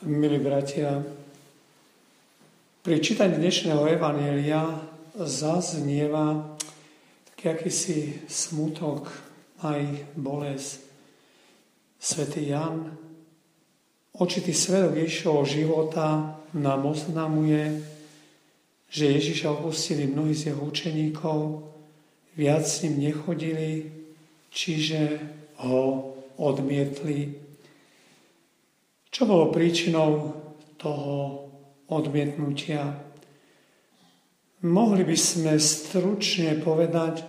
Milí bratia, pri čítaní dnešného Evanielia zaznieva taký akýsi smutok, aj bolesť. Svetý Jan, očitý svedok Ježišovho života nám oznamuje, že Ježiša opustili mnohí z jeho učeníkov, viac s ním nechodili, čiže ho odmietli čo bolo príčinou toho odmietnutia? Mohli by sme stručne povedať,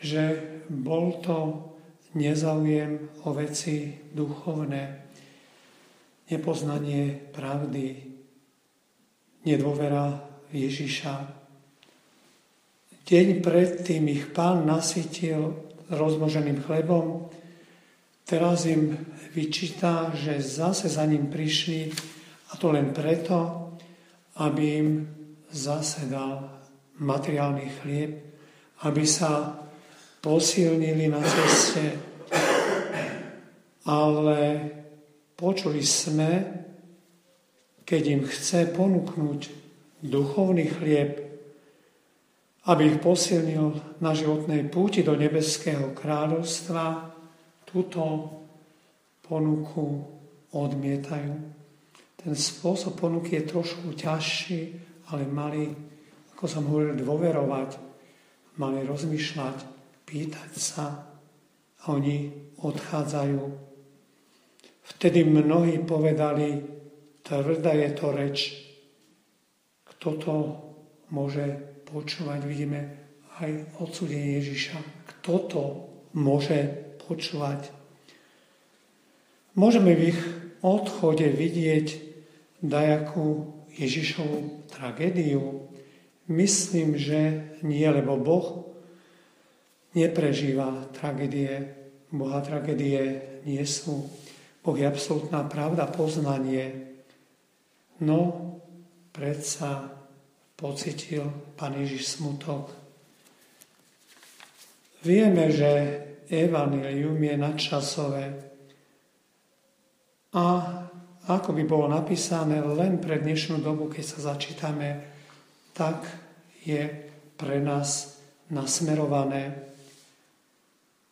že bol to nezaujem o veci duchovné, nepoznanie pravdy, nedôvera Ježiša. Deň predtým ich pán nasytil rozmoženým chlebom, teraz im vyčíta, že zase za ním prišli a to len preto, aby im zase dal materiálny chlieb, aby sa posilnili na ceste. Ale počuli sme, keď im chce ponúknuť duchovný chlieb, aby ich posilnil na životnej púti do nebeského kráľovstva, túto ponuku odmietajú. Ten spôsob ponuky je trošku ťažší, ale mali, ako som hovoril, dôverovať, mali rozmýšľať, pýtať sa a oni odchádzajú. Vtedy mnohí povedali, tvrdá je to reč. Kto to môže počúvať? Vidíme aj odsudenie Ježiša. Kto to môže počúvať? Môžeme v ich odchode vidieť dajakú Ježišovú tragédiu. Myslím, že nie, lebo Boh neprežíva tragédie. Boha tragédie nie sú. Boh je absolútna pravda, poznanie. No, predsa pocitil Pán Ježiš smutok. Vieme, že evanilium je nadčasové, a ako by bolo napísané len pre dnešnú dobu, keď sa začítame, tak je pre nás nasmerované.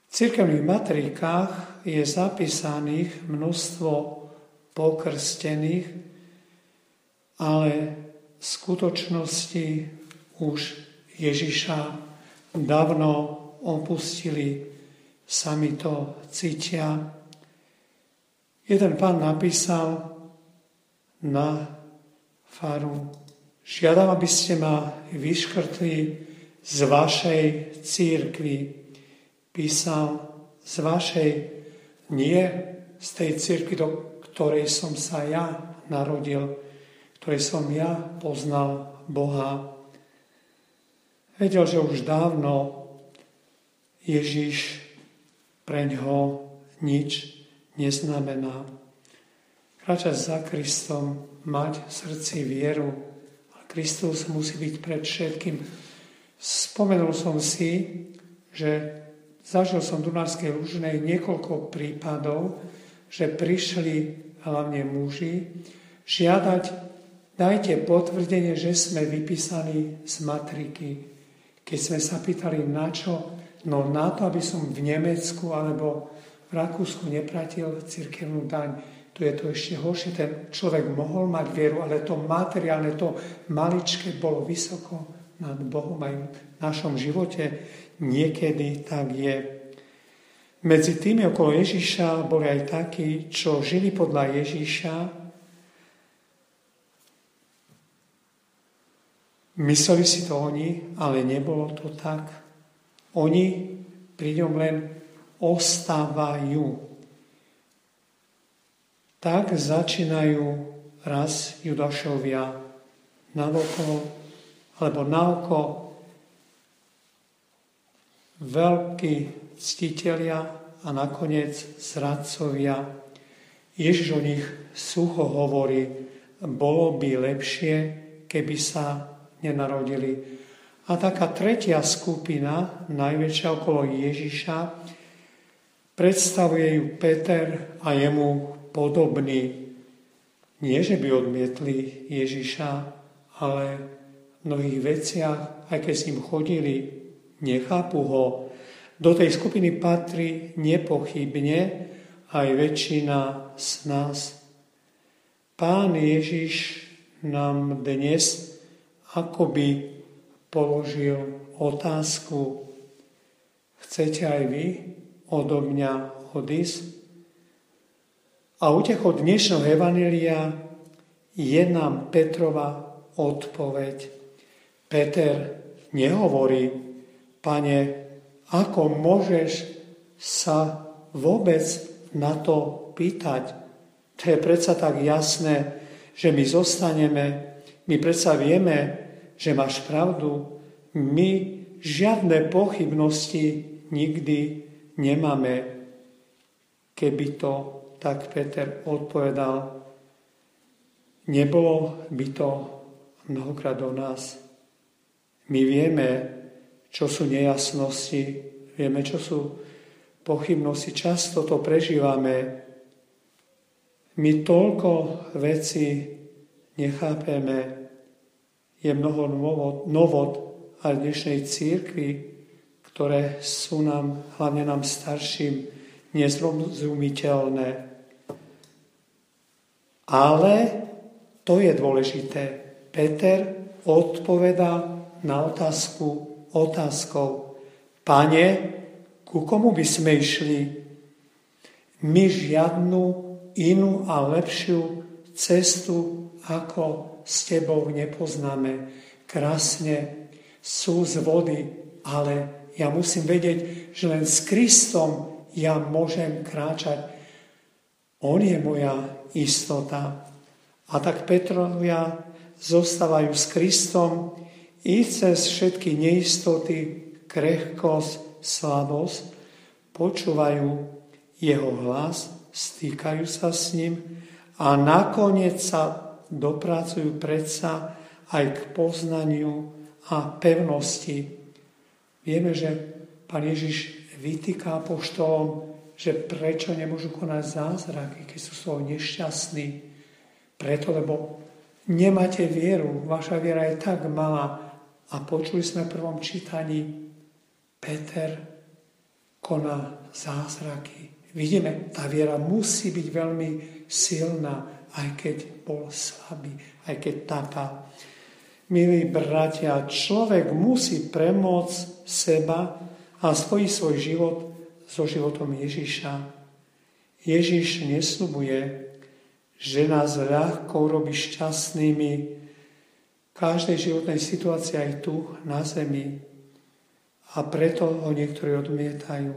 V cirkevných matrikách je zapísaných množstvo pokrstených, ale v skutočnosti už Ježiša dávno opustili, sami to cítia Jeden pán napísal na faru, žiadam, aby ste ma vyškrtli z vašej církvy. Písal z vašej, nie z tej církvy, do ktorej som sa ja narodil, ktorej som ja poznal Boha. Vedel, že už dávno Ježiš pre ňoho nič neznamená kráčať za Kristom, mať v srdci vieru. A Kristus musí byť pred všetkým. Spomenul som si, že zažil som v Dunárskej Lužnej niekoľko prípadov, že prišli hlavne muži žiadať, dajte potvrdenie, že sme vypísali z matriky. Keď sme sa pýtali na čo, no na to, aby som v Nemecku alebo v Rakúsku nepratil cirkevnú daň. Tu je to ešte horšie. Ten človek mohol mať vieru, ale to materiálne, to maličké bolo vysoko nad Bohom aj v našom živote. Niekedy tak je. Medzi tými okolo Ježíša boli aj takí, čo žili podľa Ježíša, Mysleli si to oni, ale nebolo to tak. Oni pri ňom len ostávajú. Tak začínajú raz Judašovia navokol, alebo naoko veľkí ctitelia a nakoniec zradcovia. Ježiš o nich sucho hovorí, bolo by lepšie, keby sa nenarodili. A taká tretia skupina, najväčšia okolo Ježiša, Predstavuje ju Peter a jemu podobný. nie, že by odmietli Ježiša, ale v mnohých veciach, aj keď s ním chodili, nechápu ho. Do tej skupiny patrí nepochybne aj väčšina z nás. Pán Ježiš nám dnes akoby položil otázku, chcete aj vy odo mňa odísť? A utechou dnešného Evanelia je nám Petrova odpoveď. Peter nehovorí, pane, ako môžeš sa vôbec na to pýtať? To je predsa tak jasné, že my zostaneme, my predsa vieme, že máš pravdu, my žiadne pochybnosti nikdy nemáme. Keby to tak Peter odpovedal, nebolo by to mnohokrát o nás. My vieme, čo sú nejasnosti, vieme, čo sú pochybnosti, často to prežívame. My toľko veci nechápeme, je mnoho novod, aj dnešnej církvi, ktoré sú nám, hlavne nám starším, nezrozumiteľné. Ale to je dôležité. Peter odpovedá na otázku otázkou. Pane, ku komu by sme išli? My žiadnu inú a lepšiu cestu ako s tebou nepoznáme. Krásne sú z vody, ale ja musím vedieť, že len s Kristom ja môžem kráčať. On je moja istota. A tak Petrovia zostávajú s Kristom i cez všetky neistoty, krehkosť, slabosť, počúvajú jeho hlas, stýkajú sa s ním a nakoniec sa dopracujú predsa aj k poznaniu a pevnosti. Vieme, že Pán Ježiš vytýka apoštolom, že prečo nemôžu konať zázraky, keď sú svoj nešťastní. Preto, lebo nemáte vieru, vaša viera je tak malá. A počuli sme v prvom čítaní, Peter koná zázraky. Vidíme, tá viera musí byť veľmi silná, aj keď bol slabý, aj keď tápa. Milí bratia, človek musí premôcť seba a spojiť svoj život so životom Ježiša. Ježiš nesľubuje, že nás ľahko urobí šťastnými v každej životnej situácii aj tu na zemi. A preto ho niektorí odmietajú.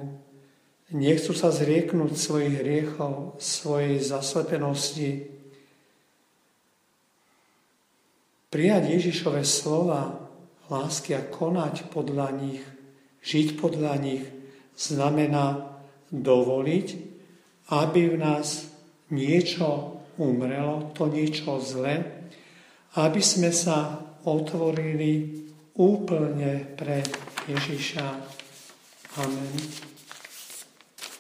Nechcú sa zrieknúť svojich hriechov, svojej zaslepenosti. Prijať Ježišove slova lásky a konať podľa nich, žiť podľa nich – znamená dovoliť, aby v nás niečo umrelo, to niečo zle, aby sme sa otvorili úplne pre Ježiša. Amen.